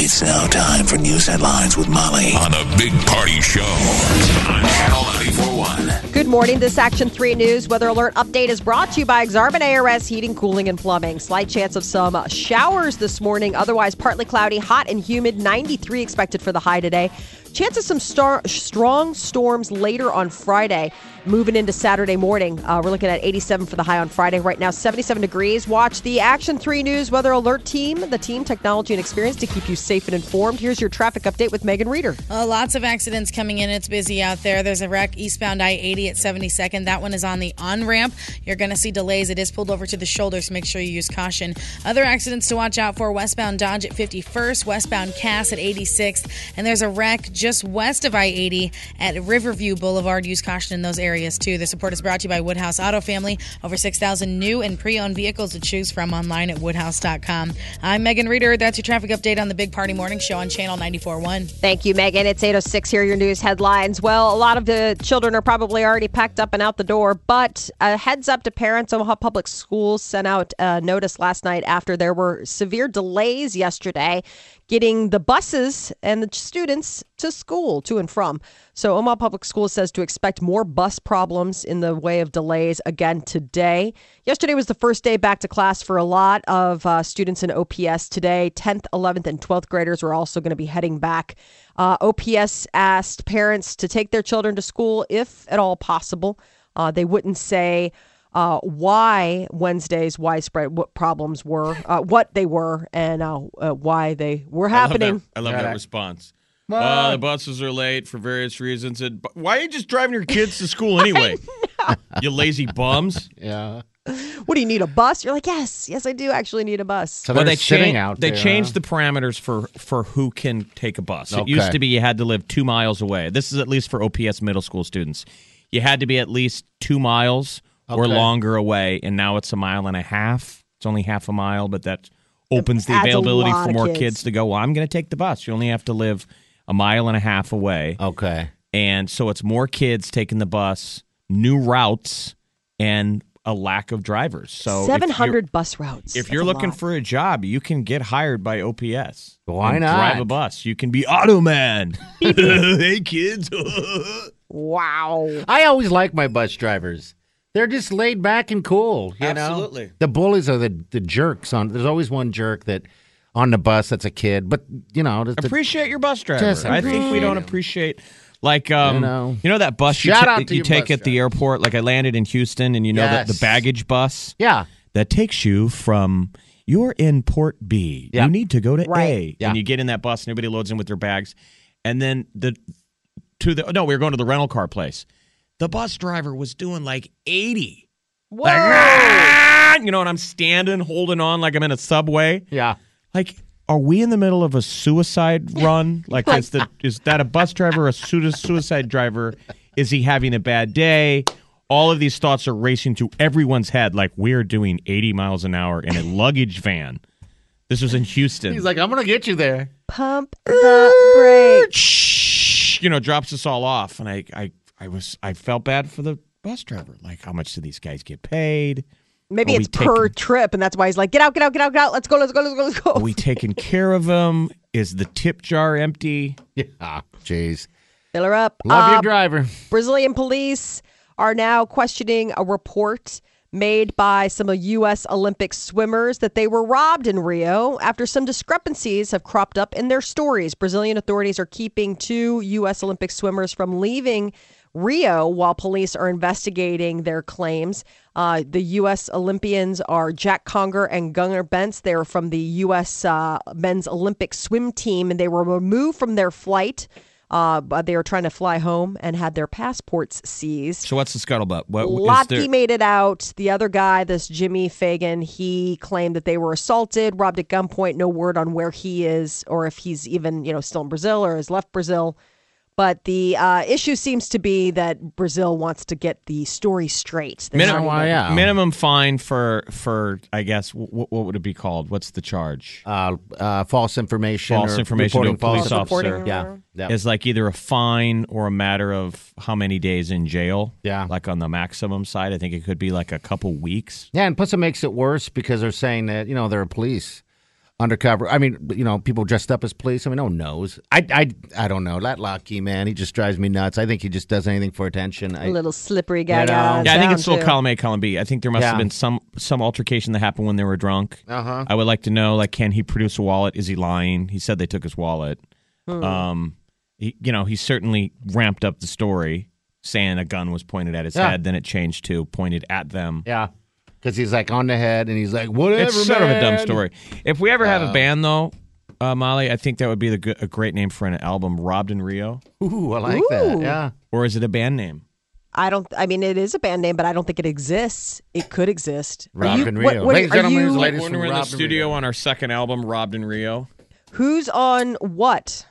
It's now time for news headlines with Molly on a big party show on Channel 941. Good morning. This Action 3 News weather alert update is brought to you by Exarban ARS Heating, Cooling, and Plumbing. Slight chance of some showers this morning. Otherwise, partly cloudy, hot and humid. 93 expected for the high today. Chance of some star- strong storms later on Friday. Moving into Saturday morning, uh, we're looking at 87 for the high on Friday. Right now, 77 degrees. Watch the Action 3 News Weather Alert team, the team, technology, and experience to keep you safe and informed. Here's your traffic update with Megan Reeder. Uh, lots of accidents coming in. It's busy out there. There's a wreck eastbound I 80 at 72nd. That one is on the on ramp. You're going to see delays. It is pulled over to the shoulder, so make sure you use caution. Other accidents to watch out for westbound Dodge at 51st, westbound Cass at 86th, and there's a wreck just west of I 80 at Riverview Boulevard. Use caution in those areas too. The support is brought to you by Woodhouse Auto Family. Over 6,000 new and pre owned vehicles to choose from online at woodhouse.com. I'm Megan Reeder. That's your traffic update on the Big Party Morning Show on Channel 94.1. Thank you, Megan. It's 8.06 here, your news headlines. Well, a lot of the children are probably already packed up and out the door, but a heads up to parents. Omaha Public Schools sent out a notice last night after there were severe delays yesterday getting the buses and the students to school, to and from. So, Omaha Public Schools says to expect more bus problems in the way of delays again today. Yesterday was the first day back to class for a lot of uh, students in OPS today. 10th, 11th, and 12th graders are also going to be heading back. Uh, OPS asked parents to take their children to school if at all possible. Uh, they wouldn't say, uh, why Wednesday's widespread what problems were, uh, what they were, and uh, uh why they were happening. I love that, I love that response. Uh, the buses are late for various reasons. And why are you just driving your kids to school anyway? you lazy bums. Yeah. What do you need a bus? You're like, yes, yes, I do actually need a bus. So well, they sitting out. They there, changed huh? the parameters for for who can take a bus. Okay. It used to be you had to live two miles away. This is at least for OPS middle school students. You had to be at least two miles or longer away, and now it's a mile and a half. It's only half a mile, but that opens the availability for more kids. kids. to go. Well, I'm going to take the bus. You only have to live a mile and a half away, Okay. and so it's more kids taking the bus, new routes, and a lack of drivers. So 700 bus routes. if That's you're looking lot. for a job, you can get hired by OPS. Why not? Drive a bus. You can be auto man. hey kids. wow. I always like my bus drivers. They're just laid back and cool. You Absolutely. Know? The bullies are the, the jerks on. There's always one jerk that on the bus that's a kid, but you know, the, the- appreciate your bus driver. Just I think we don't him. appreciate like um You know. you know that bus you, Shout out to you take bus at the airport like I landed in Houston and you know that the Yes. baggage bus yeah. that takes you from you're in port B. Yeah. You need to go to Right. A. Yeah. And you get in that bus and everybody loads in with their bags. And then the to the no, we were going to the rental car place. The bus driver was doing like 80. Whoa. Like, you know, and I'm standing holding on like I'm in a subway. Yeah. Like, are we in the middle of a suicide run? Like, is the is that a bus driver, a suicide driver? Is he having a bad day? All of these thoughts are racing through everyone's head. Like, we're doing 80 miles an hour in a luggage van. This was in Houston. He's like, I'm gonna get you there. Pump the brakes. Shh, you know, drops us all off, and I, I, I was, I felt bad for the bus driver. Like, how much do these guys get paid? Maybe Are we it's per trip, and that's why he's like, get out, get out, get out, get out. Let's go, let's go, let's go, let's go. Are we taking care of them? Is the tip jar empty? Yeah. Jeez. Fill her up. Love Uh, your driver. Brazilian police are now questioning a report made by some U.S. Olympic swimmers that they were robbed in Rio after some discrepancies have cropped up in their stories. Brazilian authorities are keeping two U.S. Olympic swimmers from leaving Rio while police are investigating their claims. Uh, the U.S. Olympians are Jack Conger and Gunnar Bentz. They're from the U.S. Uh, men's Olympic swim team, and they were removed from their flight. Uh, but they were trying to fly home and had their passports seized. So what's the scuttlebutt? What Lochte there? made it out. The other guy, this Jimmy Feigen, he claimed that they were assaulted, robbed at gunpoint. No word on where he is or if he's even, you know, still in Brazil or has left Brazil. But the uh, issue seems to be that Brazil wants to get the story straight. They're Minimum, not yeah. minimum fine for for I guess what, what would it be called? What's the charge? Uh, uh, false information. False or information to a reporting false police officer. officer. Yeah. Yeah. Is like either a fine or a matter of how many days in jail. Yeah. Like on the maximum side, I think it could be like a couple weeks. Yeah, and plus it makes it worse because they're saying that you know they're police undercover. I mean, you know, people dressed up as police. I mean, no one knows. I, I, I don't know. That Lochte man, he just drives me nuts. I think he just does anything for attention. I, a little slippery guy. You know. Yeah, I think it's still too. column A, column B. I think there must have been some some altercation that happened when they were drunk. Uh-huh. I would like to know, like, can he produce a wallet? Is he lying? He said they took his wallet. Hmm. Um, he, you know, he certainly ramped up the story, saying a gun was pointed at his Yeah. head. Then it changed to pointed at them. yeah, because he's like on the head and he's like, whatever. It's sort of a dumb story. If we ever have a band, though, uh, Molly, I think that would be the a great name for an album, Robbed in Rio. Ooh, I like that. Yeah. Or is it a band name? I don't. I mean, it is a band name, but I don't think it exists. It could exist. Are Robbed in Rio. what- Ladies and are gentlemen, you- here's the When we're in the studio Rio. on our second album, Robbed in Rio, Who's on what?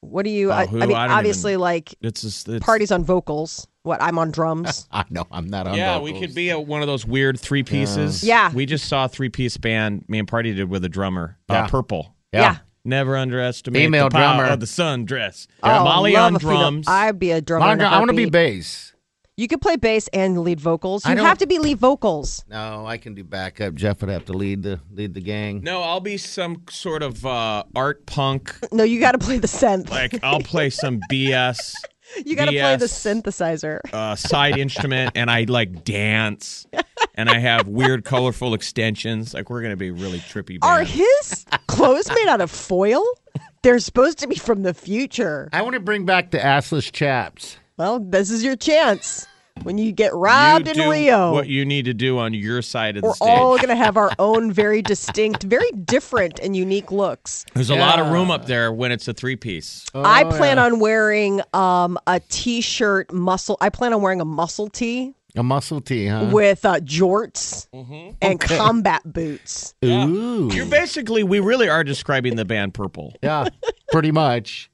What do you? Oh, I. I mean, I obviously, even- like it's just it's, parties on vocals. What? I'm on drums. I know I'm not on. Yeah, we could be a, one of those weird three pieces. Yeah. we just saw a three piece band. Me and Party did with a drummer, Yeah. uh, Purple. yeah. Never underestimate Female the power drummer. of the sundress. Oh, Molly on a drums. I'd be a drummer. I in want to be bass. You could play bass and lead vocals. You have to be lead vocals. No, I can do backup. Jeff would have to lead the lead the gang. no, I'll be some sort of uh, art punk. No, you got to play the synth. Like I'll play some BS you got to play the synthesizer. uh, side instrument, and I like dance, and I have weird, colorful extensions. Like we're gonna be really trippy. Are his clothes made out of foil? They're supposed to be from the future. I want to bring back the assless chaps. Well, this is your chance. When you get robbed you in Rio, what you need to do on your side of the we're all going to have our own very distinct, very different and unique looks. There's a lot of room up there when it's a three piece. I plan on wearing um, a t-shirt muscle. I plan on wearing a muscle tee A muscle tee, huh? with uh, jorts Mm-hmm. and combat boots. Ooh. You're basically, we really are describing the band Purple. yeah, pretty much.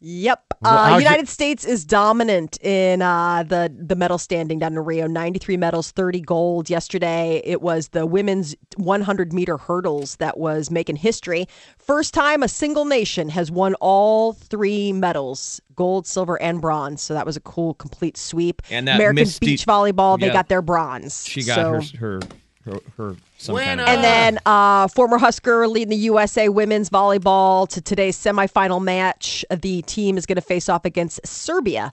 Yep. Uh, United your- States is dominant in uh, the the medal standing down in Rio. 93 medals, 30 gold. Yesterday, it was the women's 100 meter hurdles that was making history. First time a single nation has won all three medals gold, silver, and bronze. So that was a cool, complete sweep. And American Misty- beach volleyball, they Yeah. got their bronze. She got So- her, her, her, her, some and then uh, former Husker leading the USA women's volleyball to today's semifinal match. The team is going to face off against Serbia.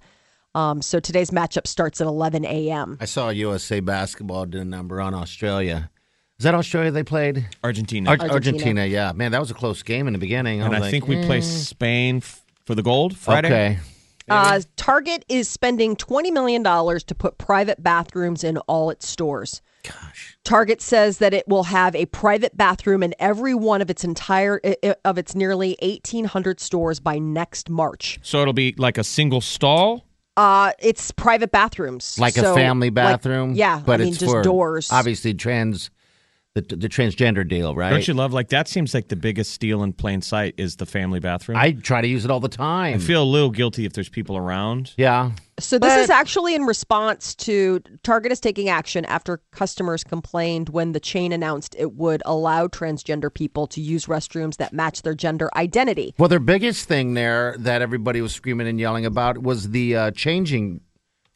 Um, so today's matchup starts at 11 a.m. I saw USA basketball did a number on Australia. Is that Australia they played? Argentina. Ar- Argentina. yeah. Man, that was a close game in the beginning. and was I like, think we play Spain f- for the gold Friday. Okay. Uh, Target is spending $20 million to put private bathrooms in all its stores. Gosh. Target says that it will have a private bathroom in every one of its entire i- i- of its nearly 1800 stores by next March. So it'll be like a single stall. Uh, it's private bathrooms, Like So, a family like- bathroom? yeah, But I mean it's just for doors. Obviously, trans. The, the transgender deal, right? Don't you love like that? Seems like the biggest steal in plain sight is the family bathroom. I try to use it all the time. I feel a little guilty if there's people around. yeah. So this But- is actually in response to Target is taking action after customers complained when the chain announced it would allow transgender people to use restrooms that match their gender identity. Well, their biggest thing there that everybody was screaming and yelling about was the uh, changing.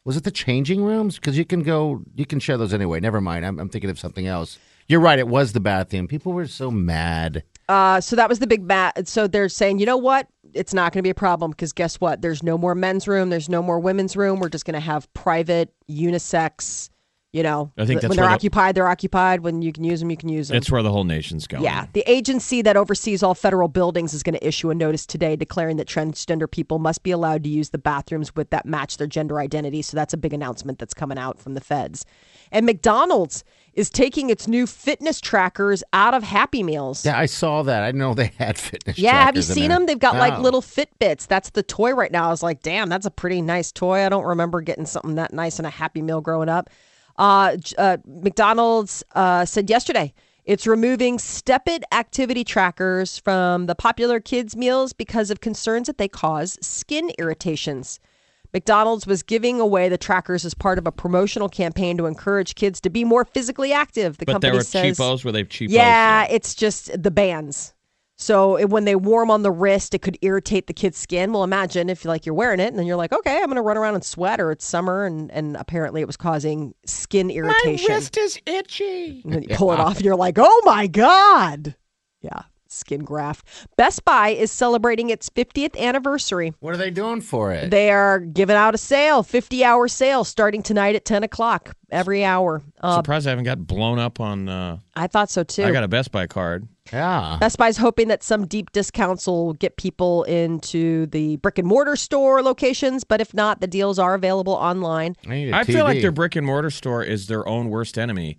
Was it the changing rooms? Because you can go, you can share those anyway. Never mind. I'm, I'm thinking of something else. You're right. It was the bathroom. People were so mad. Uh, so that was the big bat. So they're saying, you know what? It's not going to be a problem because guess what? There's no more men's room. There's no more women's room. We're just going to have private unisex. You know, I think that's when they're where the- occupied, they're occupied. When you can use them, you can use them. It's where the whole nation's going. Yeah. The agency that oversees all federal buildings is going to issue a notice today declaring that transgender people must be allowed to use the bathrooms with that match their gender identity. So that's a big announcement that's coming out from the feds. And McDonald's is taking its new fitness trackers out of Happy Meals. Yeah, I saw that. I know they had fitness. Yeah, have you seen them? They've got like little Fitbits. That's the toy right now. I was like, damn, that's a pretty nice toy. I don't remember getting something that nice in a Happy Meal growing up. Uh, uh, McDonald's uh, said yesterday It's removing step-it activity trackers from the popular kids' meals because of concerns that they cause skin irritations. McDonald's was giving away the trackers as part of a promotional campaign to encourage kids to be more physically active. The But there company were says, cheapos. Were they cheapos? yeah, it's just the bands. So it, when they warm on the wrist, it could irritate the kid's skin. Well, imagine if you like you're wearing it and then you're like, okay, I'm going to run around and sweat, or it's summer, and and apparently it was causing skin irritation. My wrist is itchy. And then you pull it off, and you're like, oh my god, yeah, skin graft. Best Buy is celebrating its 50th anniversary. What are they doing for it? They are giving out a sale, 50 hour sale starting tonight at 10 o'clock every hour. Uh, Surprised I haven't got blown up on. Uh, I thought so too. I got a Best Buy card. yeah. Best Buy's hoping that some deep discounts will get people into the brick and mortar store locations, but if not, the deals are available online. I, need a I feel like their brick and mortar store is their own worst enemy.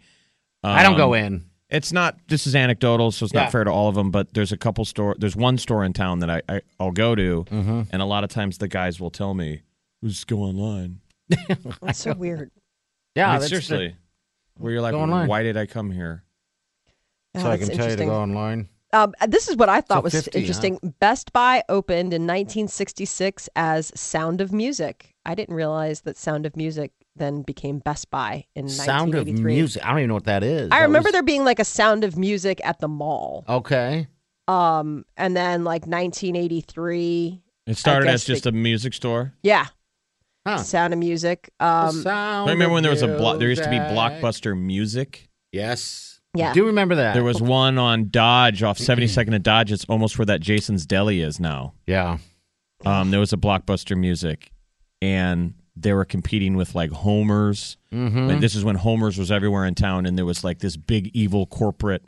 I don't go Um, in. It's not. This is anecdotal, so it's Yeah. not fair to all of them. But there's a couple store. There's one store in town that I, I I'll go to, Mm-hmm. and a lot of times the guys will tell me, "Just go online." That's so weird. Yeah, I mean, that's seriously, where you're like, Go online. "Why did I come here?" the- Oh, so I can tell you to go online. Um, this is what I thought So was 50, huh? interesting. Best Buy opened in 1966 as Sound of Music. I didn't realize that Sound of Music then became Best Buy in Sound of 1983. music. I don't even know what that is. I That remember was- there being like a Sound of Music at the mall. Okay. Um, and then like 1983. It started guess as just they- a music store. Yeah, Huh. Sound of Music. Um, sound I remember of when there was a blo- there used to be. Blockbuster Music. Yes. Yeah. I do remember that. There was one on Dodge off 72nd and Dodge. It's almost where that Jason's Deli is now. Yeah. Um, there was a Blockbuster Music, and they were competing with like Homer's. Mm-hmm. Like, this is when Homer's was everywhere in town, and there was like this big evil corporate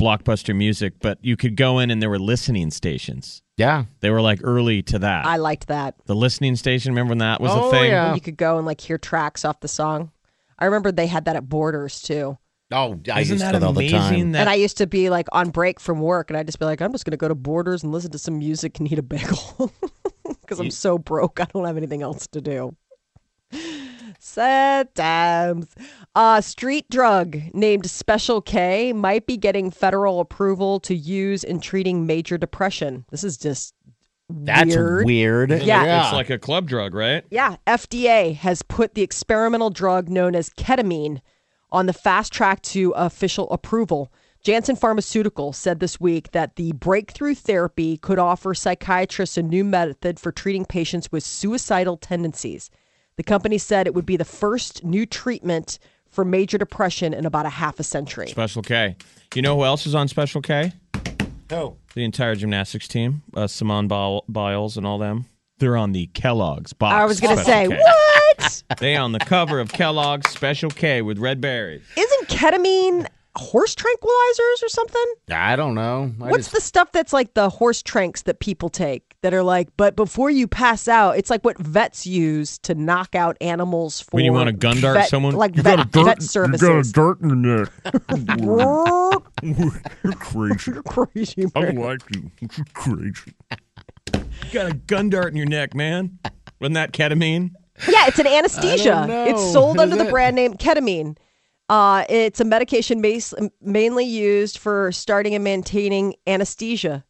Blockbuster Music. But you could go in, and there were listening stations. Yeah. They were like early to that. I liked that. the listening station. Remember when that was Oh, a thing? yeah. You could go and like hear tracks off the song. I remember they had that at Borders too. Oh, I Isn't used that to all the time. That and I used to be like on break from work, and I'd just be like, I'm just going to go to Borders and listen to some music and eat a bagel because I'm so broke. I don't have anything else to do. Sad times. Uh, street drug named Special K might be getting federal approval to use in treating major depression. This is just That's weird. weird. Yeah. it's like a club drug, right? Yeah, FDA has put the experimental drug known as ketamine on the fast track to official approval. Janssen Pharmaceutical said this week that the breakthrough therapy could offer psychiatrists a new method for treating patients with suicidal tendencies. The company said it would be the first new treatment for major depression in about a half a century. Special K. You know who else is on Special K? Oh. The entire gymnastics team, uh, Simone Biles and all them. They're on the Kellogg's box. I was going to say, K. what? They on the cover of Kellogg's Special K with red berries. Isn't ketamine horse tranquilizers or something? I don't know. I What's just- the stuff that's like the horse tranks that people take that are like, but before you pass out, it's like what vets use to knock out animals for When you wanna gun dart vet- someone? like You vet, vet services. dirt in the You're crazy. You're crazy. crazy, man. like you. You're crazy. You got a gun dart in your neck, man. Wasn't that ketamine? Yeah, it's an anesthesia. It's sold Is under the brand name ketamine. Uh, it's a medication base, mainly used for starting and maintaining anesthesia.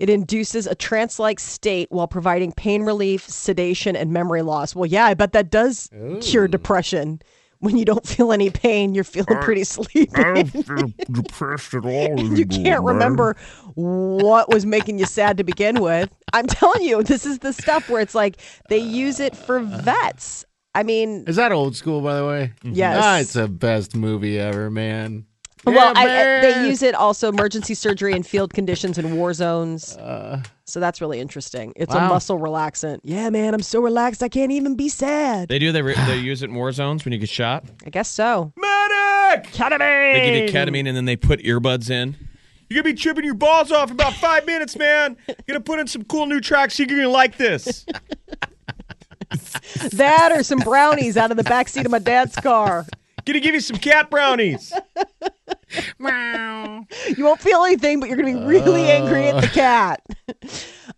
It induces a trance like state while providing pain relief, sedation, and memory loss. Well, yeah, I bet that does cure depression. When you don't feel any pain, you're feeling pretty sleepy. I don't feel depressed at all. Anymore, you can't remember what was making you sad to begin with. I'm telling you, this is the stuff where it's like they use it for vets. I mean, Is that old school, by the way? Yes. Ah, it's the best movie ever, man. Well, I, they use it also emergency surgery in field conditions and war zones. Uh. so that's really interesting. It's a muscle relaxant. Yeah, man, I'm so relaxed I can't even be sad. They do. They, re- they use it in war zones when you get shot. I guess so. Medic! Ketamine. They give you ketamine and then they put earbuds in. You're gonna be tripping your balls off in about five minutes, man. You're gonna put in some cool new tracks. You're gonna like this. That or some brownies out of the backseat of my dad's car. Gonna give you some cat brownies. You won't feel anything, but you're going to be really angry at the uh. cat.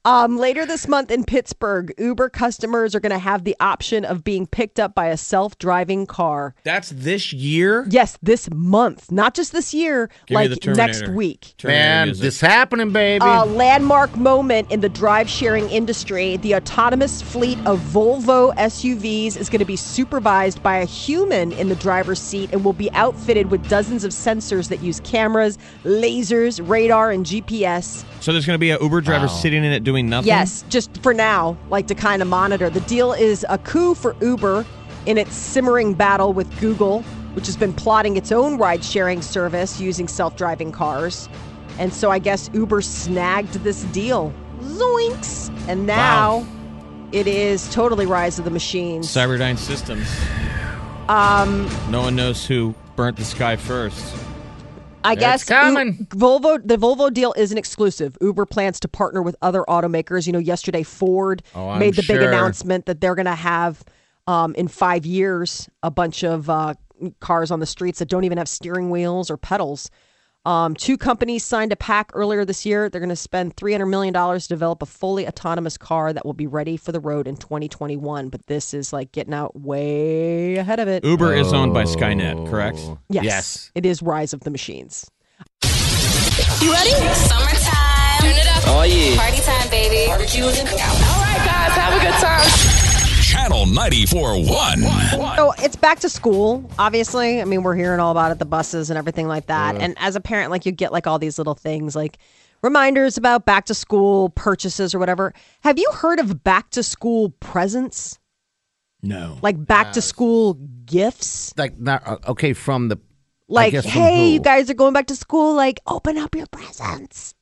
Um, later this month in Pittsburgh, Uber customers are going to have the option of being picked up by a self-driving car. That's this year. Yes, this month, not just this year, Give like next week. Terminator Man, music. this happening, baby. A landmark moment in the drive sharing industry. The autonomous fleet of Volvo SUVs is going to be supervised by a human in the driver's seat and will be outfitted with dozens of sensors that use cameras, lasers, radar, and GPS. So there's going to be a Uber driver sitting in it doing nothing. Yes, just for now, like to kind of monitor. The deal is a coup for Uber in its simmering battle with Google, which has been plotting its own ride sharing service using self driving cars. And so I guess Uber snagged this deal. Zoinks! And now it is totally Rise of the Machines. Cyberdyne Systems. Um. No one knows who burnt the sky first. I guess coming. U- Volvo the Volvo deal isn't exclusive. Uber plans to partner with other automakers. You know, yesterday Ford Oh, I'm made the big announcement that they're going to have um, in five years a bunch of uh, cars on the streets that don't even have steering wheels or pedals. Um, two companies signed a pact earlier this year. They're going to spend $300 million to develop a fully autonomous car that will be ready for the road in 2021. But this is like getting out way ahead of it. Uber is owned by Skynet, correct? Yes. Yes. It is Rise of the Machines. You ready? Summertime. Turn it up. Oh, yeah. Party time, baby. Barbecue and cookout. All right, guys, have a good time. Channel 94.1. So it's back to school, obviously. I mean, we're hearing all about it, the buses and everything like that. And as a parent, like you get like all these little things like reminders about back to school purchases or whatever. Have you heard of back to school presents? No. Like back to school gifts? Like, not, uh, okay, from the. Like, hey, you guys are going back to school. Like, open up your presents.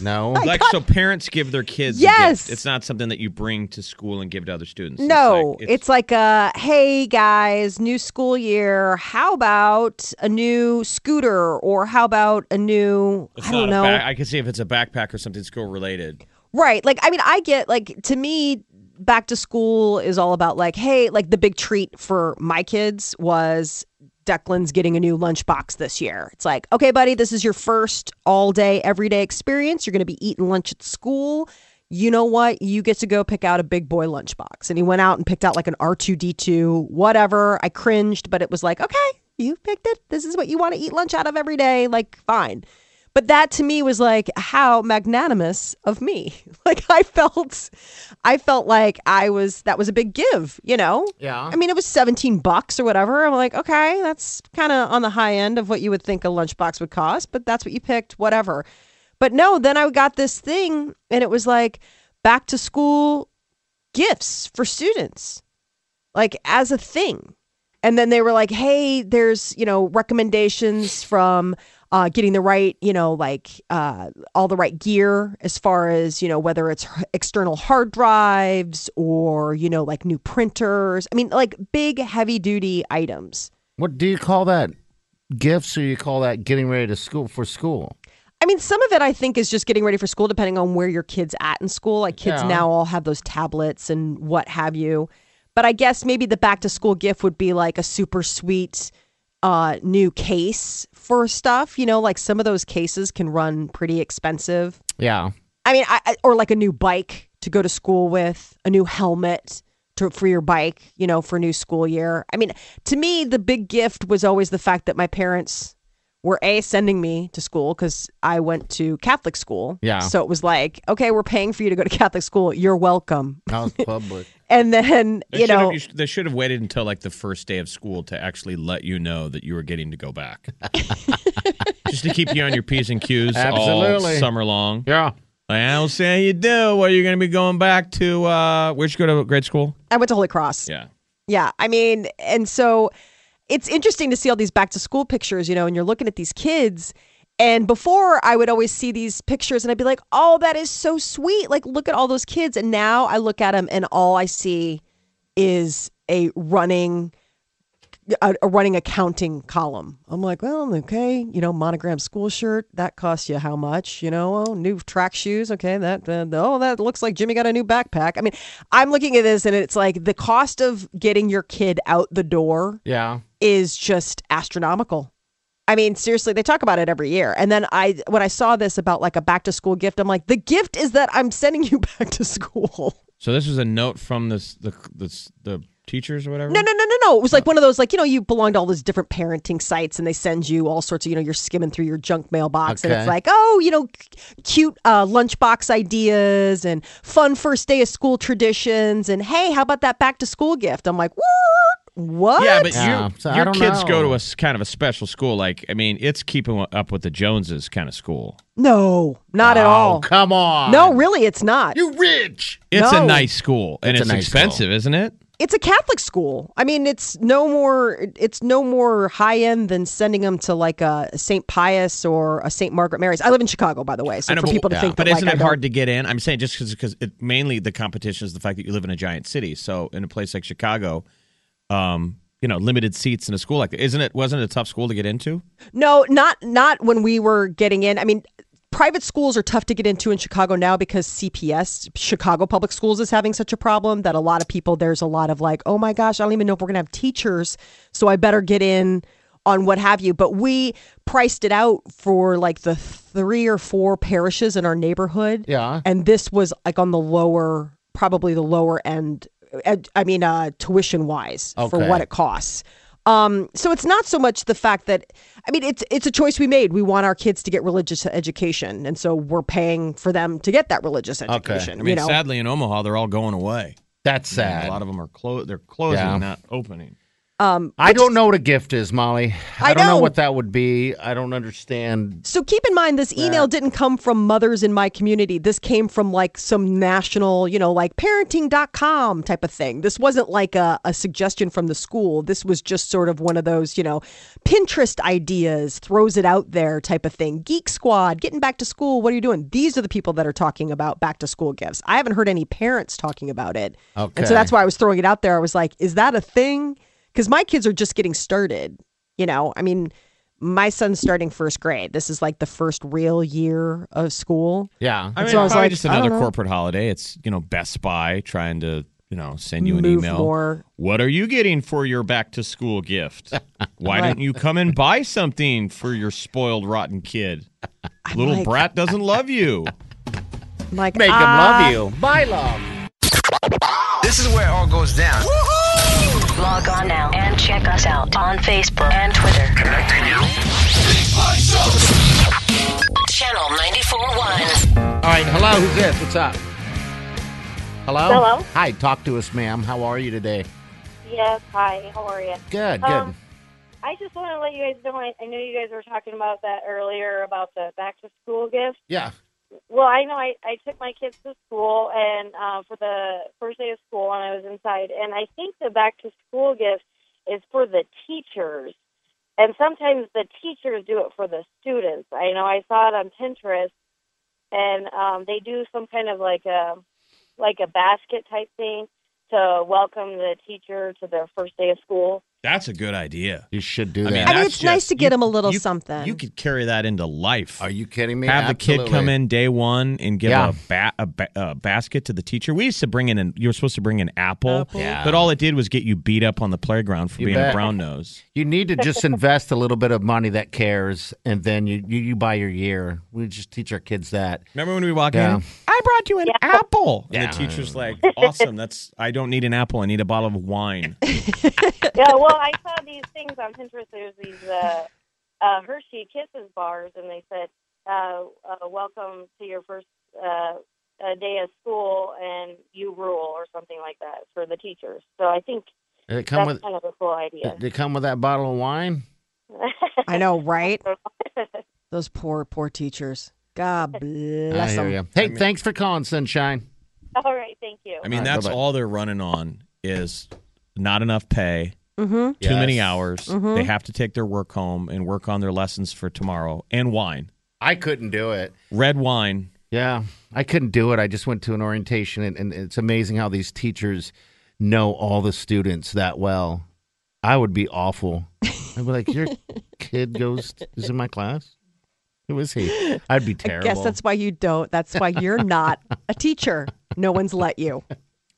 No. like so parents give their kids a Yes. gift. It's not something that you bring to school and give to other students. No, like- it's, like a hey guys, new school year. How about a new scooter or how about a new it's I don't know. back- I can see if it's a backpack or something school related. Right. Like, I mean, I get, like, to me, back to school is all about, like, hey, like, the big treat for my kids was Declan's getting a new lunchbox this year. It's like, okay, buddy, this is your first all day, everyday experience. You're going to be eating lunch at school. You know what? You get to go pick out a big boy lunchbox. And he went out and picked out like an R2D2, whatever. I cringed, but it was like, okay, you picked it. This is what you want to eat lunch out of every day. Like, fine. But that to me was like how magnanimous of me. Like I felt I felt like I was that was a big give, you know? Yeah. I mean it was 17 bucks or whatever. I'm like, okay, that's kind of on the high end of what you would think a lunchbox would cost, but that's what you picked, whatever. But no, then I got this thing and it was like back to school gifts for students. Like as a thing. And then they were like, hey, there's, you know, recommendations from uh, getting the right, you know, like uh, all the right gear as far as, you know, whether it's external hard drives or, you know, like new printers. I mean, like big, heavy duty items. What do you call that? Gifts or you call that getting ready to school for school? I mean, some of it I think is just getting ready for school, depending on where your kid's at in school. Like kids Yeah. now all have those tablets and what have you. But I guess maybe the back to school gift would be like a super sweet uh, new case for stuff. You know, like some of those cases can run pretty expensive. Yeah. I mean, I, I, or like a new bike to go to school with, a new helmet to, for your bike, you know, for new school year. I mean, to me, the big gift was always the fact that my parents were a sending me to school because I went to Catholic school. Yeah. So it was like, okay, we're paying for you to go to Catholic school. You're welcome. That was public. And then They you should have- know, you sh- they should have waited until like the first day of school to actually let you know that you were getting to go back. Just to keep you on your P's and Q's all summer long. yeah. I don't see how you do. What, you're going to be going back to, uh, where'd you go to grade school? I went to Holy Cross. Yeah. Yeah, I mean, and so it's interesting to see all these back to school pictures, you know, and you're looking at these kids. And before I would always see these pictures and I'd be like, oh, that is so sweet. Like, look at all those kids. And now I look at them and all I see is a running. A, a running accounting column. I'm like, well, okay, you know, monogram school shirt that costs you how much? You know, oh, new track shoes. Okay, that uh, oh, that looks like Jimmy got a new backpack. I mean, I'm looking at this and it's like the cost of getting your kid out the door Yeah. Is just astronomical. I mean, seriously, they talk about it every year. And then I, when I saw this about like a back to school gift, I'm like, the gift is that I'm sending you back to school. So this was a note from this the the, the teachers or whatever. No, no, no, no, no. It was like one of those, like, you know, you belong to all those different parenting sites and they send you all sorts of, you know, you're skimming through your junk mailbox and it's like, oh, you know, c- cute uh, lunchbox ideas and fun first day of school traditions. And hey, how about that back to school gift? I'm like, what? What? Yeah, but Yeah, you, so your don't kids go to a kind of a special school. Like, I mean, it's keeping up with the Joneses kind of school. no, not at Oh, all. come on. No, really, it's not. You rich. It's No. a nice school, and It's it's, nice expensive, isn't it? it's a Catholic school. I mean, it's no more it's no more high end than sending them to like a St. Pius or a St. Margaret Mary's. I live in Chicago, by the way, so know, for but- people to yeah. think But that isn't like, it hard to get in? I'm saying just because it, mainly the competition is the fact that you live in a giant city. So in a place like Chicago, um, you know, limited seats in a school like that, isn't it? Wasn't it a tough school to get into? No, not not when we were getting in. I mean, private schools are tough to get into in Chicago now because CPS, Chicago Public Schools, is having such a problem that a lot of people there's a lot of like, oh my gosh, I don't even know if we're gonna have teachers, so I better get in on what have you. But we priced it out for like the three or four parishes in our neighborhood. Yeah. and this was like on the lower, probably the lower end. Ed- I mean, uh, tuition wise for what it costs. Um, so it's not so much the fact that I mean it's it's a choice we made. We want our kids to get religious education, and so we're paying for them to get that religious education. I mean, you know, sadly in Omaha, they're all going away. That's You know, sad. A lot of them are closed. They're closing, Yeah. not opening. Um, I don't know what a gift is, Molly. I, I don't know know. what that would be. I don't understand. So keep in mind, this email didn't come from mothers in my community. This came from like some national, you know, like parenting.com type of thing. This wasn't like a, a suggestion from the school. This was just sort of one of those, you know, Pinterest ideas, throws it out there type of thing. Geek Squad, getting back to school. What are you doing? These are the people that are talking about back to school gifts. I haven't heard any parents talking about it. Okay. And so that's why I was throwing it out there. I was like, is that a thing? Because my kids are just getting started. You know, I mean, my son's starting first grade. This is like the first real year of school. Yeah. I mean, so I was probably like, just another corporate holiday. It's you know Best Buy trying to you know send you an Move email. more. What are you getting for your back to school gift? Why Right. don't you come and buy something for your spoiled rotten kid? Little like- brat doesn't love you. I'm like, Make them ah, love you. Bye, love. This is where it all goes down. Log on now and check us out on Facebook and Twitter. Connecting you. Big Party Show. Channel 94.1. All right. Hello. Who's this? What's up? Hello. Hello. Hi. Talk to us, ma'am. How are you today? Yes, hi. How are you? Good. Good. Um, I just want to let you guys know. I, I know you guys were talking about that earlier about the back to school gift. yeah. Well, I know I, I took my kids to school and uh, for the first day of school, and I was inside, and I think the back to school gift is for the teachers, and sometimes the teachers do it for the students. I know I saw it on Pinterest, and um, they do some kind of like a like a basket type thing to welcome the teacher to their first day of school. That's a good idea. You should do I that. mean, I mean, that's it's nice just- to get you- them a little you- something. You could carry that into life. Are you kidding me? Have the kid come Absolutely. in day one and give Yeah. a, ba- a, ba- a basket to the teacher. We used to bring in, an, you were supposed to bring an apple, Yeah. but all it did was get you beat up on the playground for You being a bet. brown nose. You need to just invest a little bit of money that cares, and then you, you, you buy your year. We just teach our kids that. Remember when we walk Yeah. in? I brought you an apple. And Yeah. the teacher's like, awesome. That's I don't need an apple. I need a bottle of wine. yeah, well, I saw these things on Pinterest. There's these uh, uh, Hershey Kisses bars, and they said, uh, uh, "Welcome to your first uh, uh, day of school, and you rule," or something like that for the teachers. So I think Did it come that's with? kind of a cool idea. Did it come with that bottle of wine? I know, right? Those poor, poor teachers. God bless them. you. Hey, thanks for calling, Sunshine. All right, thank you. I mean, All right, that's bye-bye. all they're running on is not enough pay, Mm-hmm. too many Yes. hours. They have to take their work home and work on their lessons for tomorrow and wine. I couldn't do it. Red wine. Yeah, I couldn't do it. I just went to an orientation, and, and it's amazing how these teachers know all the students that well. I would be awful. I'd be like, "Your kid goes is in my class. Who is he?" I'd be terrible." I terrible. guess that's why you don't. That's why you're not a teacher. No one's let you.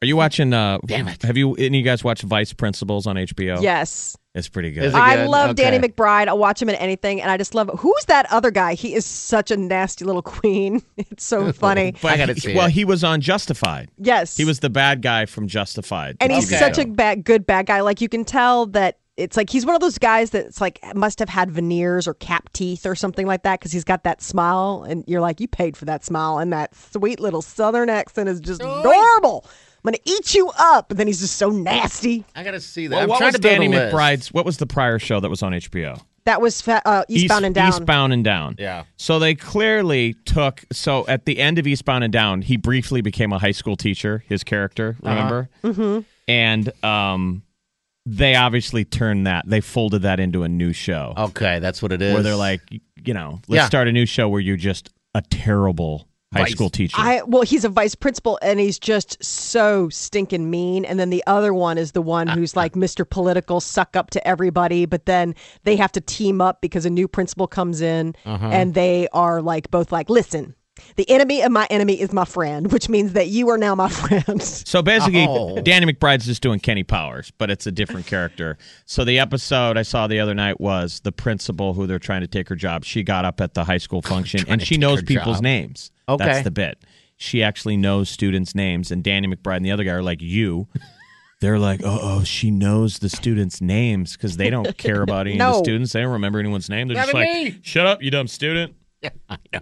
Are you watching? Uh, Damn it. Have you any of you guys watched Vice Principals on HBO? Yes. It's pretty good. Is it I good? love Danny McBride. I'll watch him in anything, and I just love. Who's that other guy? He is such a nasty little queen. It's so funny. But I gotta he- see well, it. he was on Justified. yes, He was the bad guy from Justified. and he's TV such a bad, good bad guy. Like you can tell that it's like he's one of those guys that's like must have had veneers or cap teeth or something like that because he's got that smile, and you're like, you paid for that smile, and that sweet little Southern accent is just adorable. I'm gonna eat you up, and then he's just so nasty. I gotta see that. Well, I'm what trying was to build Danny a list. McBride's? What was the prior show that was on HBO? That was fa- uh, Eastbound East- and Down. Eastbound and Down. Yeah. So they clearly took. So at the end of Eastbound and Down, he briefly became a high school teacher. His character, Uh-huh. remember? Mm-hmm. And um, they obviously turned that. They folded that into a new show Okay, that's what it is. where they're like, you know, let's Yeah. start a new show where you're just a terrible high Vice- school teacher. I well, he's a vice principal and he's just so stinking mean. And then the other one is the one who's like Mr. Political, suck up to everybody. But then they have to team up because a new principal comes in, uh-huh. and they are like both like, listen, the enemy of my enemy is my friend, which means that you are now my friend. So basically, Oh. Danny McBride's just doing Kenny Powers, but it's a different character. So the episode I saw the other night was the principal who they're trying to take her job. She got up at the high school function and she knows people's job. names. Okay. That's the bit. She actually knows students' names, and Danny McBride and the other guy are like, You. They're like, oh, oh, she knows the students' names because they don't care about any of No. the students. They don't remember anyone's name. They're just like, me. shut up, you dumb student. I know.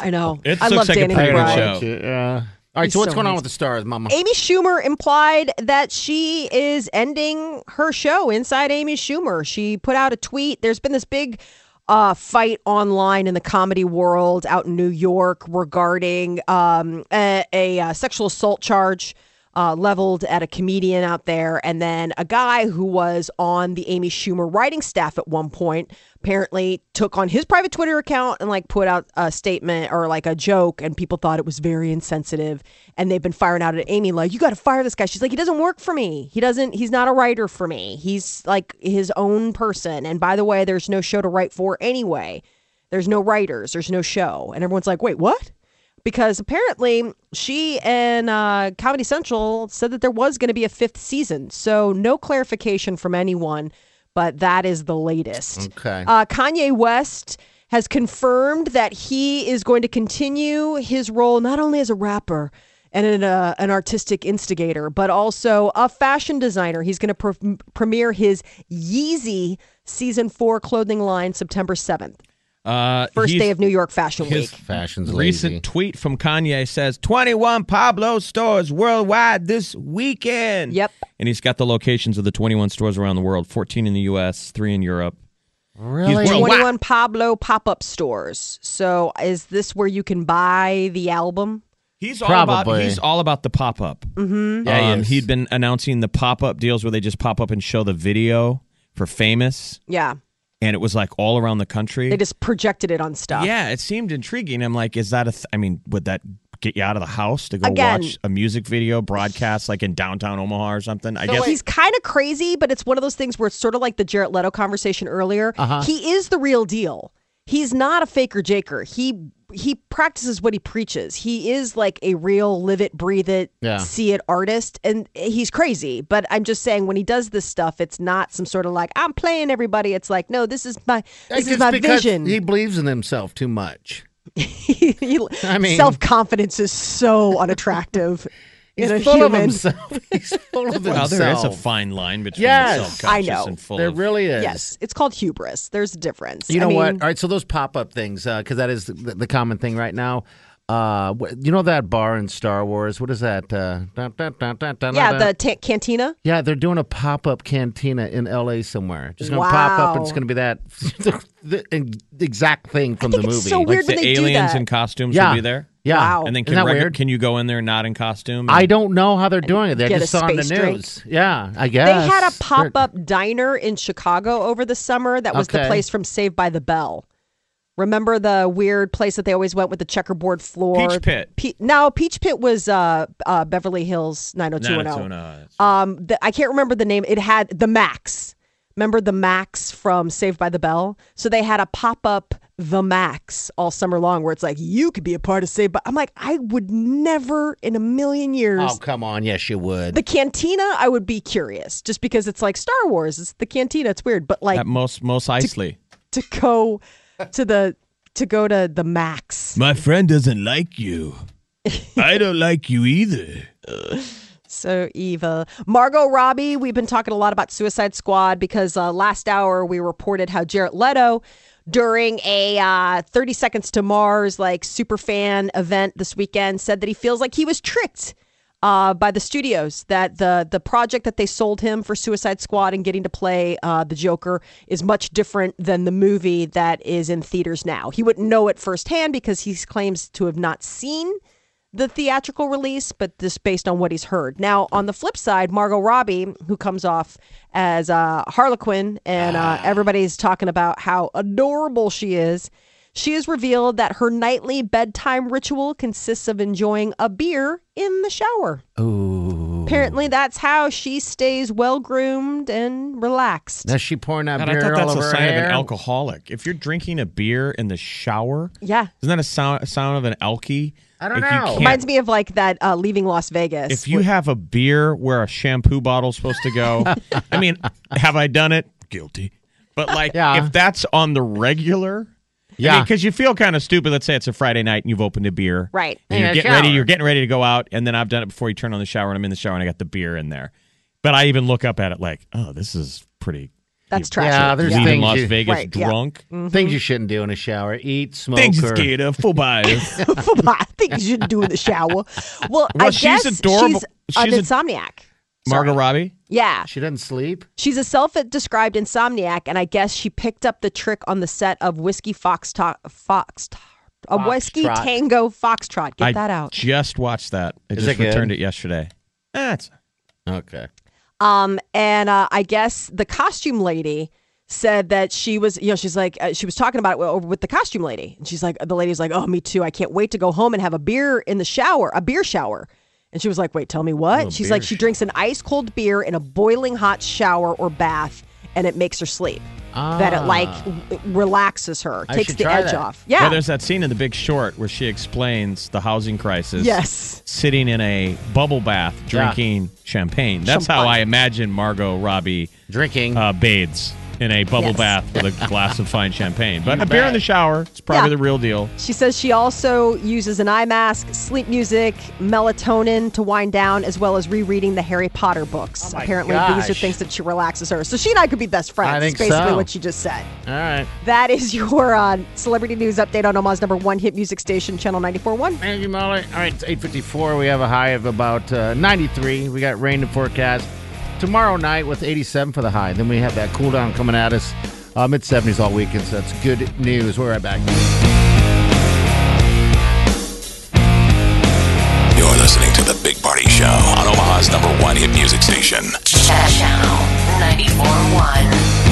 I know. It I looks love like a Danny pretty McBride. show. Yeah. All right, He's so what's so going on nice. with the stars, Mama? Amy Schumer implied that she is ending her show inside Amy Schumer. She put out a tweet. There's been this big uh, fight online in the comedy world out in New York regarding um, a, a, uh sexual assault charge. Uh, leveled at a comedian out there, and then a guy who was on the Amy Schumer writing staff at one point apparently took on his private Twitter account and like put out a statement or like a joke, and people thought it was very insensitive. And they've been firing out at Amy like, "You got to fire this guy." She's like, "He doesn't work for me. He doesn't. He's not a writer for me. He's like his own person." And by the way, there's no show to write for anyway. There's no writers. There's no show. And everyone's like, "Wait, what?" Because apparently she and uh, Comedy Central said that there was going to be a fifth season. So no clarification from anyone, but that is the latest. Okay. Uh, Kanye West has confirmed that he is going to continue his role not only as a rapper and an, uh, an artistic instigator, but also a fashion designer. He's going to pre- premiere his Yeezy season four clothing line September 7th, Uh, first day of New York Fashion his Week. Fashion's recent lazy. tweet from Kanye says 21 Pablo stores worldwide this weekend. Yep. And he's got the locations of the 21 stores around the world 14 in the US, 3 in Europe. Really? He's 21 Pablo pop up stores. So is this where you can buy the album? He's all about Probably. he's all about the pop up. Mm-hmm. Yeah, Yes. um, he'd been announcing the pop up deals where they just pop up and show the video for famous, Yeah. And it was like all around the country. They just projected it on stuff. Yeah, it seemed intriguing. I'm like, is that a? Th- I mean, would that get you out of the house to go Again- watch a music video broadcast like in downtown Omaha or something? I guess He's kind of crazy, but it's one of those things where it's sort of like the Jared Leto conversation earlier. Uh-huh. He is the real deal. He's not a faker jaker. He he practices what he preaches. He is like a real live it, breathe it, Yeah. see it artist, and he's crazy. But I'm just saying, when he does this stuff, it's not some sort of like I'm playing everybody. It's like no, this is my this is my vision. He believes in himself too much. I mean- self confidence is so unattractive He's in a full human. of himself. He's full of well, himself. there is a fine line between Yes, self-conscious I know. and full There of. really is. Yes, it's called hubris. There's a difference. You I know what? mean, All right, so those pop up things, because that is the, the common thing right now. Uh, you know that bar in Star Wars? What is that? Uh, dun, dun, dun, dun, dun, Yeah, dun. the ta cantina. yeah, they're doing a pop up cantina in L.A. somewhere. Just gonna pop up, and it's gonna be that the, the exact thing from think the it's movie. so Like weird the when they do aliens that. in costumes yeah, will be there. Yeah, Wow. And then Isn't can, that regu- weird? can you go in there not in costume? I don't know how they're doing it. They Get just saw on the space drink. news. Yeah, I guess They had a pop up diner in Chicago over the summer. That was the place from Saved by the Bell. Remember the weird place that they always went with the checkerboard floor? Peach Pit. Pe- no, Peach Pit was uh, uh, Beverly Hills 90210. 90210. Um, the, I can't remember the name. It had the Max. Remember the Max from Saved by the Bell? So they had a pop up the Max all summer long where it's like you could be a part of Saved by I'm like, I would never in a million years Oh, come on. Yes, you would. the cantina, I would be curious just because it's like Star Wars. It's the cantina. It's weird, but like At most, Mos Eisley. to go to the to go to the Max. My friend doesn't like you. I don't like you either. So evil. Margot Robbie, we've been talking a lot about Suicide Squad because uh, last hour we reported how Jared Leto, during a uh, 30 Seconds to Mars like super fan event this weekend, said that he feels like he was tricked uh, by the studios. That the the project that they sold him for Suicide Squad and getting to play uh, the Joker is much different than the movie that is in theaters now. He wouldn't know it firsthand because he claims to have not seen the theatrical release, but this based on what he's heard. Now, on the flip side, Margot Robbie, who comes off as uh, Harley Quinn, and uh, everybody's talking about how adorable she is. She has revealed that her nightly bedtime ritual consists of enjoying a beer in the shower. Ooh. Apparently, that's how she stays well groomed and relaxed. Now she pouring that God, I beer thought all that's a over her sign of an alcoholic. If you're drinking a beer in the shower, Yeah. isn't that a sound a sound of an alky? I don't If know. can't- Reminds me of like that uh, leaving Las Vegas. If you have a beer where a shampoo bottle's supposed to go, I mean, have I done it? Guilty. But like, Yeah. if that's on the regular, Yeah. because you feel kind of stupid. Let's say it's a Friday night and you've opened a beer, right. And In you're a getting ready. You're getting ready to go out, and then I've done it before you turn on the shower, and I'm in the shower, and I got the beer in there. But I even look up at it like, oh, this is pretty. That's trash. Yeah, there's leaving things Las you- Vegas Right, yeah. drunk. Mm-hmm. Things you shouldn't do in a shower: eat, smoke, Things or is a full buy. I think you shouldn't do in the shower. Well, I she's guess adorable. she's, an She's a- insomniac. Margot Robbie. Yeah, she doesn't sleep. she's a self-described insomniac, and I guess she picked up the trick on the set of Whiskey Fox Fox a Whiskey Foxtrot. Tango Foxtrot. Get I that out. just watched that. I Is just it returned good? it yesterday. That's Okay. Um, and uh, I guess the costume lady said that she was, you know, she's like, uh, she was talking about it with the costume lady, and she's like, the lady's like, oh, me too. I can't wait to go home and have a beer in the shower, a beer shower. And she was like, wait, tell me what? Oh, she's like, she drinks an ice cold beer in a boiling hot shower or bath, and it makes her sleep. That it like w- relaxes her, I takes the edge that. off. Yeah. Well, there's that scene in The Big Short where she explains the housing crisis. Yes. Sitting in a bubble bath drinking champagne. That's how I imagine Margot Robbie Drinking. uh, bathes in a bubble Yes. bath with a glass of fine champagne. But You a beer in the shower, it's probably Yeah. the real deal. She says she also uses an eye mask, sleep music, melatonin to wind down, as well as rereading the Harry Potter books. Oh my Apparently, these are things that she relaxes her. So she and I could be best friends. I think That's basically so. what she just said. All right. That is your uh, celebrity news update on Omaha's number one hit music station, Channel 94.1. Thank you, Molly. All right, it's 8.54. We have a high of about uh, 93. We got rain to forecast tomorrow night with 87 for the high. Then we have that cool down coming at us. Uh, Mid 70s all weekend, so that's good news. We're right back. You're listening to The Big Party Show on Omaha's number one hit music station. Channel 94.1.